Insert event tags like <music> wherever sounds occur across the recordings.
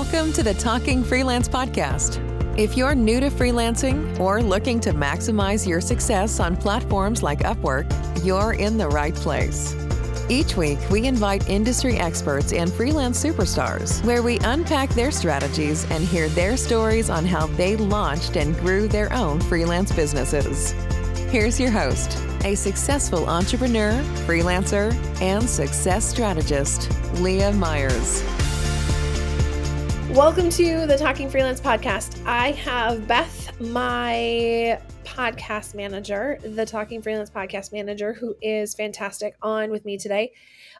Welcome to the Talking Freelance Podcast. If you're new to freelancing or looking to maximize your success on platforms like Upwork, you're in the right place. Each week, we invite industry experts and freelance superstars where we unpack their strategies and hear their stories on how they launched and grew their own freelance businesses. Here's your host, a successful entrepreneur, freelancer, and success strategist, Leah Meyers. Welcome to the Talking Freelance podcast. I have Beth, my podcast manager, the Talking Freelance podcast manager, who is fantastic, on with me today.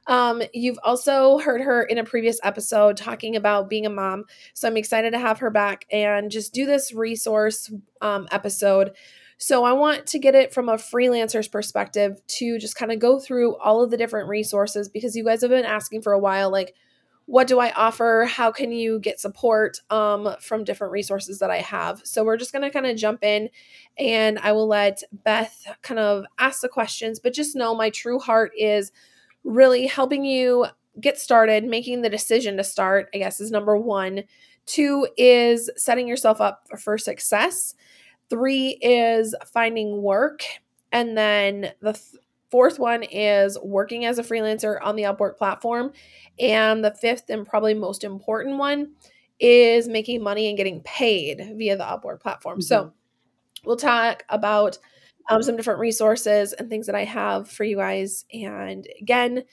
Um, you've also heard her in a previous episode talking about being a mom. So I'm excited to have her back and just do this resource um, episode. So I want to get it from a freelancer's perspective to just kind of go through all of the different resources because you guys have been asking for a while, like, what do I offer? How can you get support um, from different resources that I have? So we're just going to kind of jump in and I will let Beth kind of ask the questions, but just know my true heart is really helping you get started, making the decision to start, I guess, is number one. Two is setting yourself up for success. Three is finding work. And then the th- fourth one is working as a freelancer on the Upwork platform. And the fifth and probably most important one is making money and getting paid via the Upwork platform. Mm-hmm. So we'll talk about um, some different resources and things that I have for you guys. And again,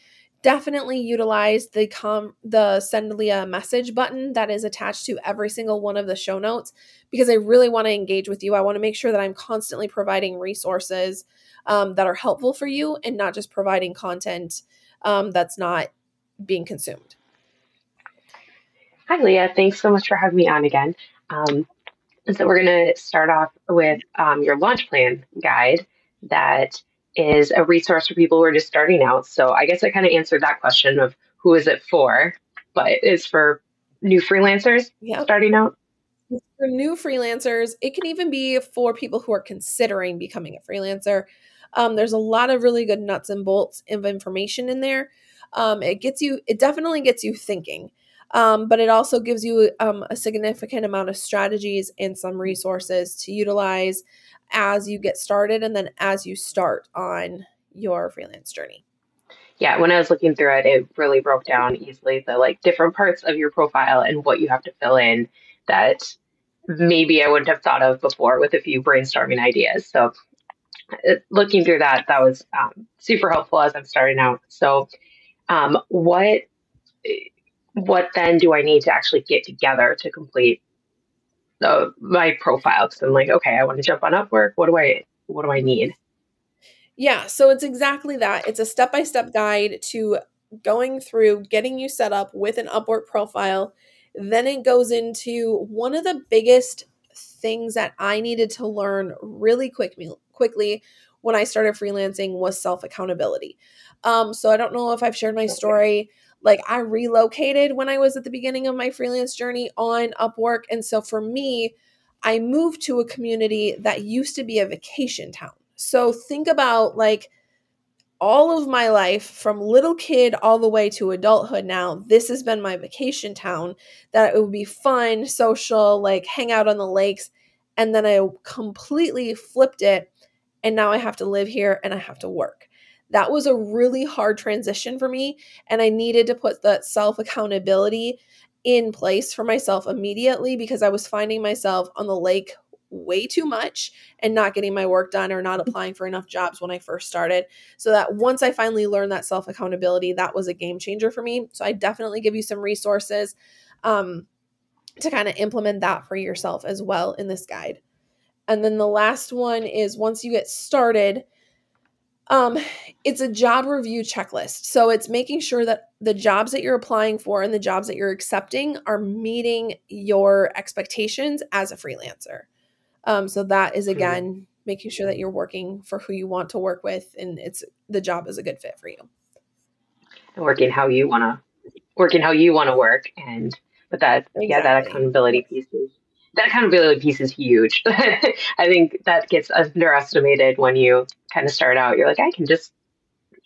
definitely utilize the com the send Leah message button that is attached to every single one of the show notes because I really want to engage with you. I want to make sure that I'm constantly providing resources um, that are helpful for you and not just providing content um, that's not being consumed. Hi, Leah. Thanks so much for having me on again. Um, so, we're going to start off with um, your launch plan guide that is a resource for people who are just starting out. So, I guess I kind of answered that question of who is it for, but it's for new freelancers yep. starting out. For new freelancers, it can even be for people who are considering becoming a freelancer. Um, there's a lot of really good nuts and bolts of information in there um, it gets you it definitely gets you thinking um, but it also gives you um, a significant amount of strategies and some resources to utilize as you get started and then as you start on your freelance journey. Yeah when i was looking through it it really broke down easily the like different parts of your profile and what you have to fill in that maybe i wouldn't have thought of before with a few brainstorming ideas. So uh, looking through that that was um, super helpful as i'm starting out. So um, what what then do I need to actually get together to complete the, my profile? Because I'm like, okay, I want to jump on Upwork. What do I what do I need? Yeah, so it's exactly that. It's a step by step guide to going through getting you set up with an Upwork profile. Then it goes into one of the biggest things that I needed to learn really quick, quickly when I started freelancing was self accountability. Um, so I don't know if I've shared my story. Like I relocated when I was at the beginning of my freelance journey on Upwork. And so for me, I moved to a community that used to be a vacation town. So think about like all of my life from little kid all the way to adulthood now this has been my vacation town that it would be fun social like hang out on the lakes and then i completely flipped it and now I have to live here and I have to work. That was a really hard transition for me, and I needed to put that self accountability in place for myself immediately because I was finding myself on the lake way too much and not getting my work done or not applying for enough jobs when I first started. So that once I finally learned that self accountability, that was a game changer for me. So I definitely give you some resources um, to kind of implement that for yourself as well in this guide. And then the last one is once you get started, um, it's a job review checklist. So it's making sure that the jobs that you're applying for and the jobs that you're accepting are meeting your expectations as a freelancer. Um, so that is again making sure that you're working for who you want to work with and it's the job is a good fit for you. And working how you wanna working how you wanna work and but that exactly. yeah, that accountability piece is that accountability piece is huge. <laughs> I think that gets underestimated when you kind of start out. You're like, I can just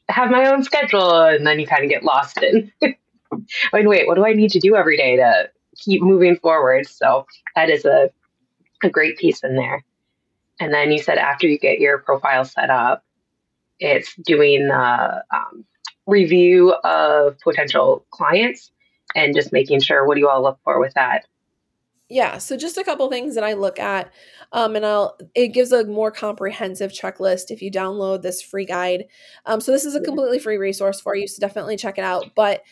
have my own schedule, and then you kind of get lost in. <laughs> I mean, wait, what do I need to do every day to keep moving forward. So that is a, a great piece in there. And then you said after you get your profile set up, it's doing the um, review of potential clients and just making sure what do you all look for with that yeah so just a couple things that i look at um, and i'll it gives a more comprehensive checklist if you download this free guide. Um, so this is a completely free resource for you so definitely check it out but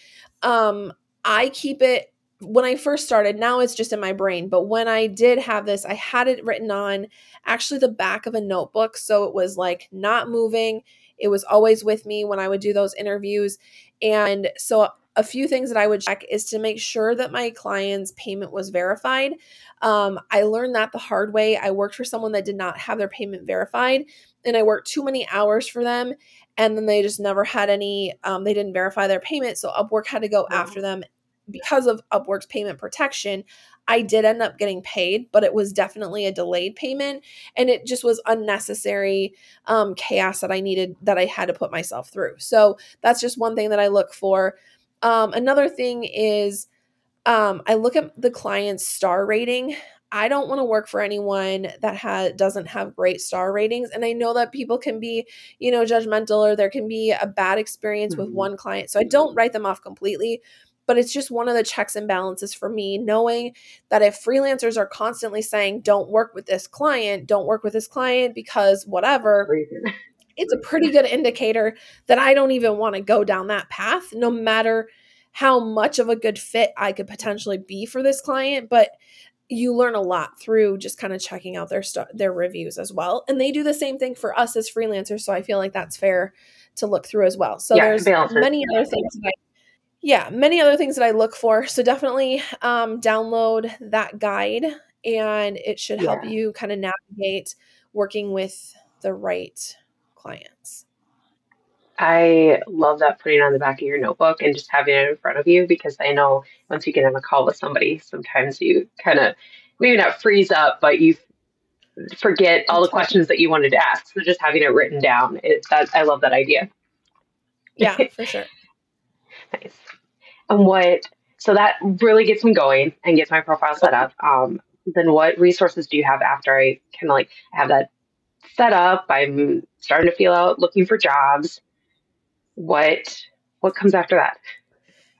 um, i keep it when i first started now it's just in my brain but when i did have this i had it written on actually the back of a notebook so it was like not moving it was always with me when i would do those interviews and so a few things that I would check is to make sure that my client's payment was verified. Um, I learned that the hard way. I worked for someone that did not have their payment verified, and I worked too many hours for them, and then they just never had any, um, they didn't verify their payment. So Upwork had to go after them because of Upwork's payment protection. I did end up getting paid, but it was definitely a delayed payment and it just was unnecessary um, chaos that I needed that I had to put myself through. So that's just one thing that I look for. Um, another thing is um, I look at the client's star rating. I don't want to work for anyone that ha- doesn't have great star ratings. And I know that people can be, you know, judgmental or there can be a bad experience mm-hmm. with one client. So I don't write them off completely, but it's just one of the checks and balances for me, knowing that if freelancers are constantly saying, don't work with this client, don't work with this client because whatever, it's a pretty good indicator that I don't even want to go down that path, no matter how much of a good fit I could potentially be for this client. But you learn a lot through just kind of checking out their st- their reviews as well, and they do the same thing for us as freelancers. So I feel like that's fair to look through as well. So yeah, there's many other things. That I, yeah, many other things that I look for. So definitely um, download that guide, and it should help yeah. you kind of navigate working with the right clients. I love that putting it on the back of your notebook and just having it in front of you because I know once you get on a call with somebody, sometimes you kind of maybe not freeze up, but you forget all the questions that you wanted to ask. So just having it written down, it, that I love that idea. Yeah, <laughs> for sure. nice. And what? So that really gets me going and gets my profile set up. Um, then what resources do you have after I kind of like have that set up. I'm starting to feel out looking for jobs. What what comes after that?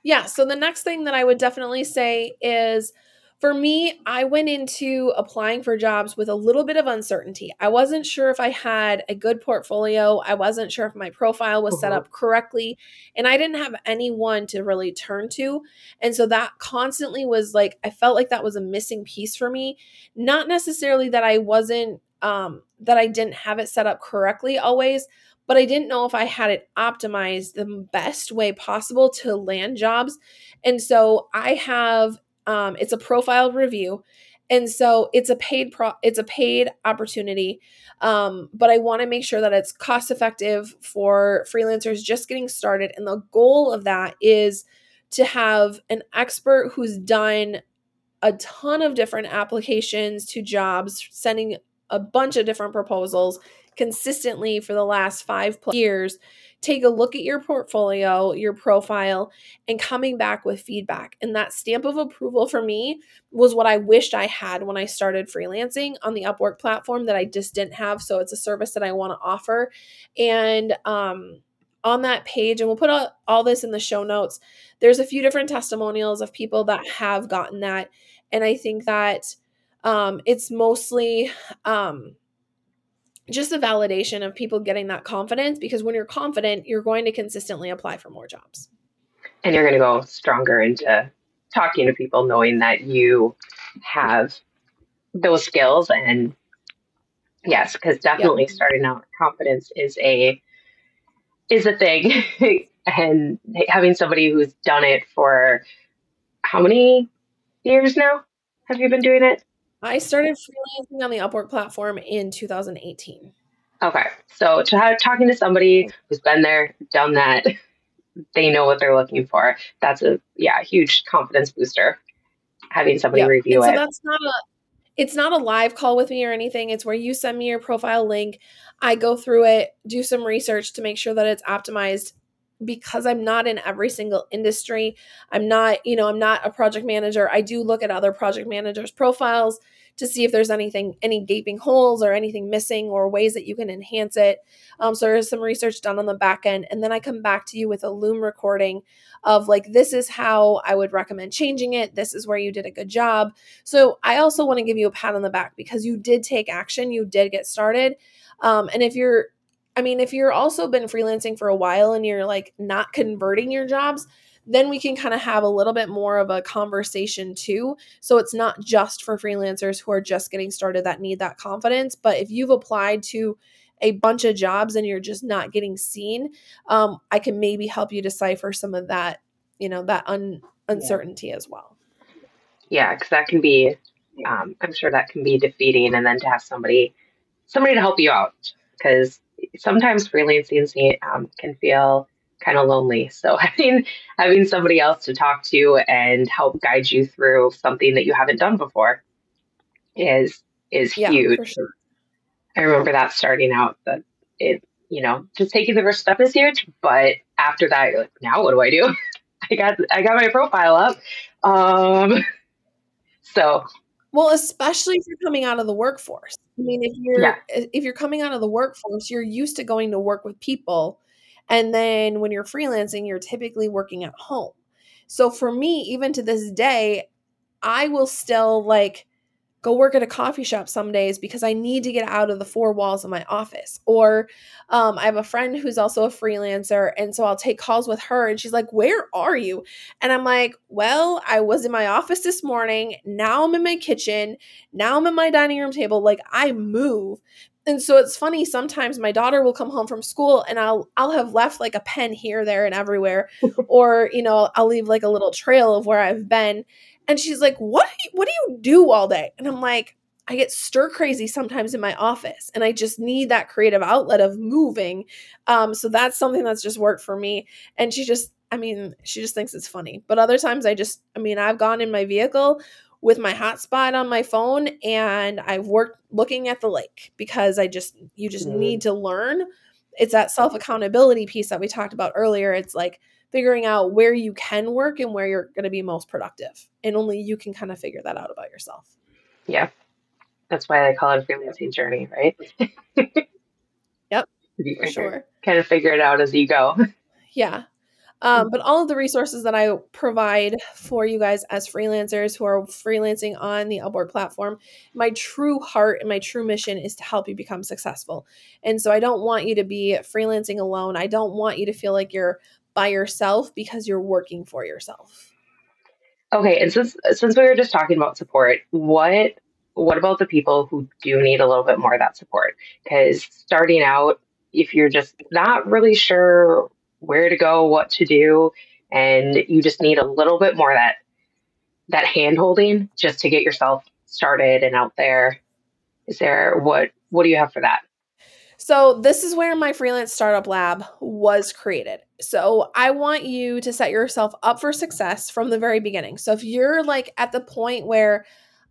Yeah, so the next thing that I would definitely say is for me, I went into applying for jobs with a little bit of uncertainty. I wasn't sure if I had a good portfolio. I wasn't sure if my profile was set up correctly. And I didn't have anyone to really turn to. And so that constantly was like, I felt like that was a missing piece for me. Not necessarily that I wasn't um, that I didn't have it set up correctly always, but I didn't know if I had it optimized the best way possible to land jobs. And so I have um, it's a profile review. And so it's a paid pro it's a paid opportunity. Um, but I want to make sure that it's cost effective for freelancers just getting started. And the goal of that is to have an expert who's done a ton of different applications to jobs, sending a bunch of different proposals consistently for the last five plus years take a look at your portfolio, your profile, and coming back with feedback. And that stamp of approval for me was what I wished I had when I started freelancing on the Upwork platform that I just didn't have. So it's a service that I want to offer. And um, on that page, and we'll put all, all this in the show notes, there's a few different testimonials of people that have gotten that. And I think that um, it's mostly um, just a validation of people getting that confidence because when you're confident, you're going to consistently apply for more jobs. And you're going to go stronger into talking to people, knowing that you have those skills. And yes, because definitely yep. starting out confidence is a is a thing, <laughs> and having somebody who's done it for how many years now have you been doing it? I started freelancing on the Upwork platform in 2018. Okay. So to have, talking to somebody who's been there, done that, <laughs> they know what they're looking for. That's a yeah, huge confidence booster. Having somebody yeah. review and so it. that's not a it's not a live call with me or anything. It's where you send me your profile link. I go through it, do some research to make sure that it's optimized because I'm not in every single industry, I'm not, you know, I'm not a project manager. I do look at other project managers' profiles to see if there's anything, any gaping holes or anything missing or ways that you can enhance it. Um, so there's some research done on the back end. And then I come back to you with a Loom recording of like, this is how I would recommend changing it. This is where you did a good job. So I also want to give you a pat on the back because you did take action, you did get started. Um, and if you're, I mean, if you're also been freelancing for a while and you're like not converting your jobs, then we can kind of have a little bit more of a conversation too. So it's not just for freelancers who are just getting started that need that confidence. But if you've applied to a bunch of jobs and you're just not getting seen, um, I can maybe help you decipher some of that, you know, that un- uncertainty yeah. as well. Yeah, because that can be, um, I'm sure that can be defeating, and then to have somebody, somebody to help you out, because sometimes freelancing um, can feel kind of lonely. <laughs> So having having somebody else to talk to and help guide you through something that you haven't done before is is yeah, huge. Sure. I remember that starting out that it you know just taking the first step is huge, but after that you're like now what do I do? <laughs> I got I got my profile up. Um, <laughs> so well, especially if you're coming out of the workforce. I mean, if you're yeah. if you're coming out of the workforce, you're used to going to work with people and then when you're freelancing, you're typically working at home. So for me, even to this day, I will still like go work at a coffee shop some days because I need to get out of the four walls of my office. Or um, I have a friend who's also a freelancer. And so I'll take calls with her and she's like, Where are you? And I'm like, Well, I was in my office this morning. Now I'm in my kitchen. Now I'm at my dining room table. Like I move and so it's funny sometimes my daughter will come home from school and I'll I'll have left like a pen here there and everywhere <laughs> or you know I'll leave like a little trail of where I've been and she's like what do you, what do you do all day and I'm like I get stir crazy sometimes in my office and I just need that creative outlet of moving um so that's something that's just worked for me and she just I mean she just thinks it's funny but other times I just I mean I've gone in my vehicle with my hotspot on my phone and I've worked looking at the lake because I just you just mm-hmm. need to learn. It's that self accountability piece that we talked about earlier. It's like figuring out where you can work and where you're going to be most productive. And only you can kind of figure that out about yourself. Yeah. That's why I call it freelancing journey, right? <laughs> yep. <laughs> For sure. Kind of figure it out as you go. <laughs> Yeah. Um, but all of the resources that I provide for you guys as freelancers who are freelancing on the Upwork platform, my true heart and my true mission is to help you become successful. And so I don't want you to be freelancing alone. I don't want you to feel like you're by yourself because you're working for yourself. Okay, and since since we were just talking about support, what what about the people who do need a little bit more of that support? Because starting out, if you're just not really sure where to go, what to do, and you just need a little bit more that that hand holding just to get yourself started and out there. Is there what what do you have for that? So, this is where my freelance startup lab was created. So, I want you to set yourself up for success from the very beginning. So, if you're like at the point where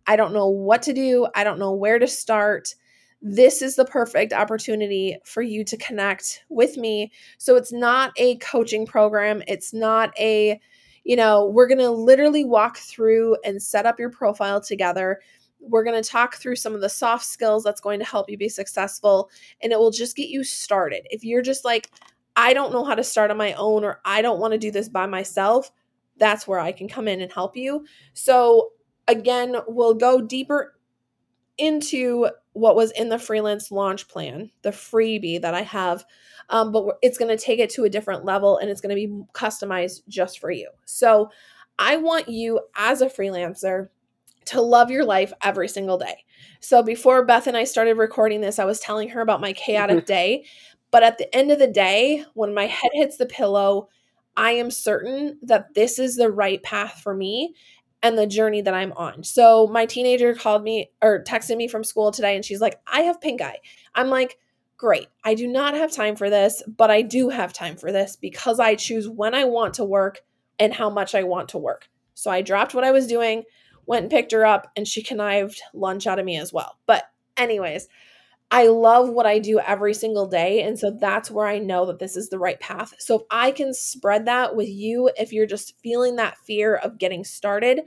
I don't know what to do, I don't know where to start, this is the perfect opportunity for you to connect with me. So it's not a coaching program. It's not a, you know, we're going to literally walk through and set up your profile together. We're going to talk through some of the soft skills that's going to help you be successful, and it will just get you started. If you're just like, I don't know how to start on my own, or I don't want to do this by myself, that's where I can come in and help you. So, again, we'll go deeper into what was in the freelance launch plan, the freebie that I have, um, but it's going to take it to a different level and it's going to be customized just for you. So I want you as a freelancer to love your life every single day. So before Beth and I started recording this, I was telling her about my chaotic <laughs> day. But at the end of the day, when my head hits the pillow, I am certain that this is the right path for me and the journey that I'm on. So my teenager called me or texted me from school today and she's like, I have pink eye. I'm like, great. I do not have time for this, but I do have time for this because I choose when I want to work and how much I want to work. So I dropped what I was doing, went and picked her up, and she connived lunch out of me as well. But, anyways, I love what I do every single day. And so that's where I know that this is the right path. So if I can spread that with you, if you're just feeling that fear of getting started,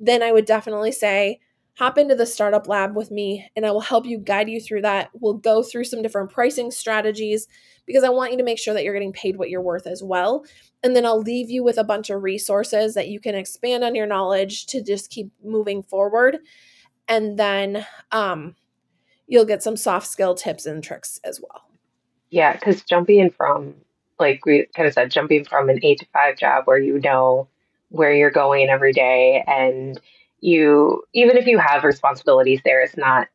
then I would definitely say, hop into the startup lab with me and I will help you guide you through that. We'll go through some different pricing strategies because I want you to make sure that you're getting paid what you're worth as well. And then I'll leave you with a bunch of resources that you can expand on your knowledge to just keep moving forward. And then um, you'll get some soft skill tips and tricks as well. Yeah, because jumping from, like we kind of said, jumping from an eight to five job where you know where you're going every day and you even if you have responsibilities there it's not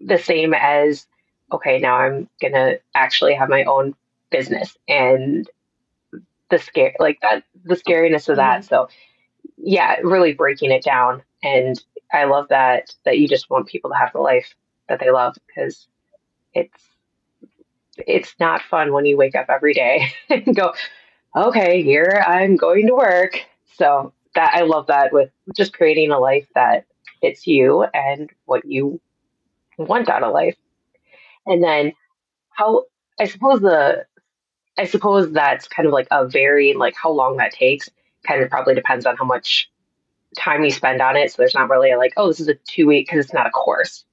the same as okay now i'm gonna actually have my own business and the scare like that the scariness of that mm-hmm. so yeah really breaking it down and i love that that you just want people to have the life that they love because it's it's not fun when you wake up every day <laughs> and go okay here i'm going to work so that I love that with just creating a life that fits you and what you want out of life. And then how I suppose the I suppose that's kind of like a very like how long that takes kind of probably depends on how much time you spend on it. So there's not really a, like, oh, this is a two week because it's not a course.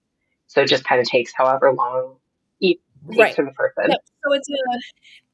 So it just kind of takes however long each right. for the person. Yep. So it's a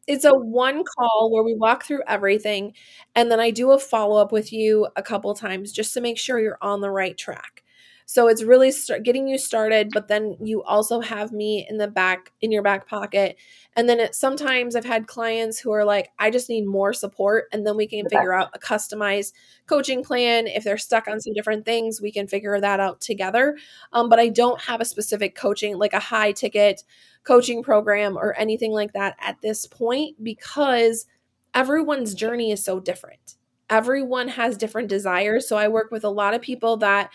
it's a one call where we walk through everything and then I do a follow up with you a couple times just to make sure you're on the right track. So it's really start getting you started, but then you also have me in the back in your back pocket. And then it, sometimes I've had clients who are like, I just need more support, and then we can figure out a customized coaching plan. If they're stuck on some different things, we can figure that out together. Um, but I don't have a specific coaching, like a high ticket coaching program or anything like that at this point because everyone's journey is so different. Everyone has different desires. So I work with a lot of people that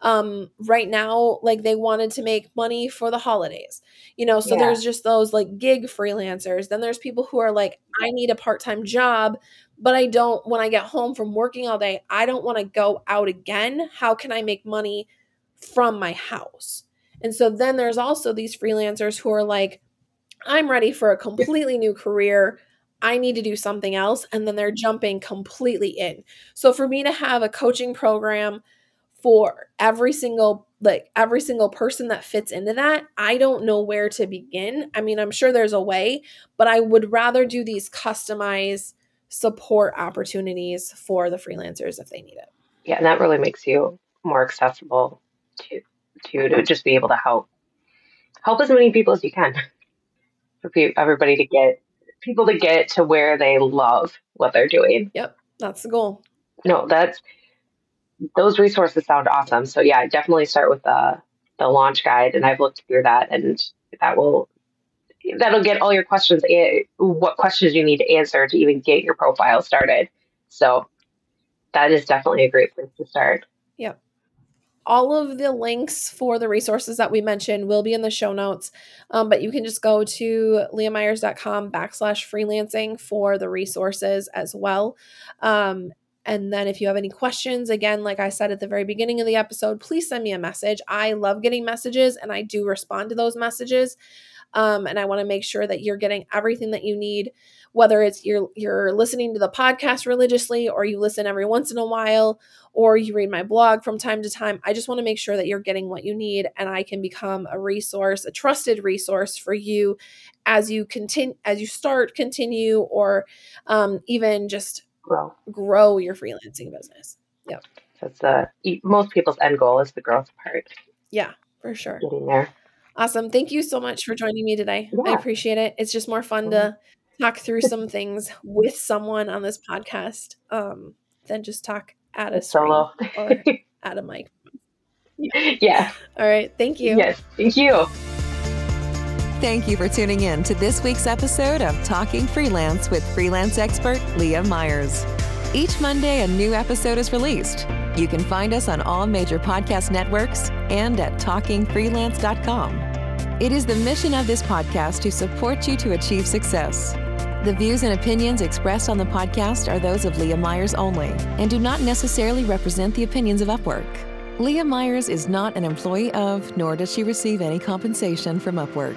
um right now like they wanted to make money for the holidays you know so yeah. there's just those like gig freelancers then there's people who are like i need a part-time job but i don't when i get home from working all day i don't want to go out again how can i make money from my house and so then there's also these freelancers who are like i'm ready for a completely new career I need to do something else. And then they're jumping completely in. So for me to have a coaching program for every single like every single person that fits into that i don't know where to begin. I mean i'm sure there's a way but i would rather do these customized support opportunities for the freelancers if they need it. Yeah and that really makes you more accessible to to, to just be able to help help as many people as you can. <laughs> For everybody to get people to get to where they love what they're doing. Yep that's the goal. No that's those resources sound awesome. So yeah, definitely start with the the launch guide, and I've looked through that, and that will that'll get all your questions what questions you need to answer to even get your profile started. So that is definitely a great place to start. Yep. All of the links for the resources that we mentioned will be in the show notes, um, but you can just go to leahmeyers.com backslash freelancing for the resources as well. Um, and then if you have any questions, again, like I said at the very beginning of the episode, please send me a message. I love getting messages and I do respond to those messages. Um, and I want to make sure that you're getting everything that you need, whether it's you're you're listening to the podcast religiously, or you listen every once in a while, or you read my blog from time to time. I just want to make sure that you're getting what you need, and I can become a resource, a trusted resource for you as you continue, as you start, continue, or um, even just grow grow your freelancing business. Yep. That's the most people's end goal is the growth part. Yeah, for sure. Getting there. Awesome. Thank you so much for joining me today. Yeah. I appreciate it. It's just more fun to mm-hmm. talk through some things with someone on this podcast um, than just talk at a solo or <laughs> at a mic. Yeah. All right. Thank you. Yes. Thank you. Thank you for tuning in to this week's episode of Talking Freelance with freelance expert Leah Meyers. Each Monday, a new episode is released. You can find us on all major podcast networks and at talkingfreelance.com. It is the mission of this podcast to support you to achieve success. The views and opinions expressed on the podcast are those of Leah Meyers only and do not necessarily represent the opinions of Upwork. Leah Meyers is not an employee of, nor does she receive any compensation from Upwork.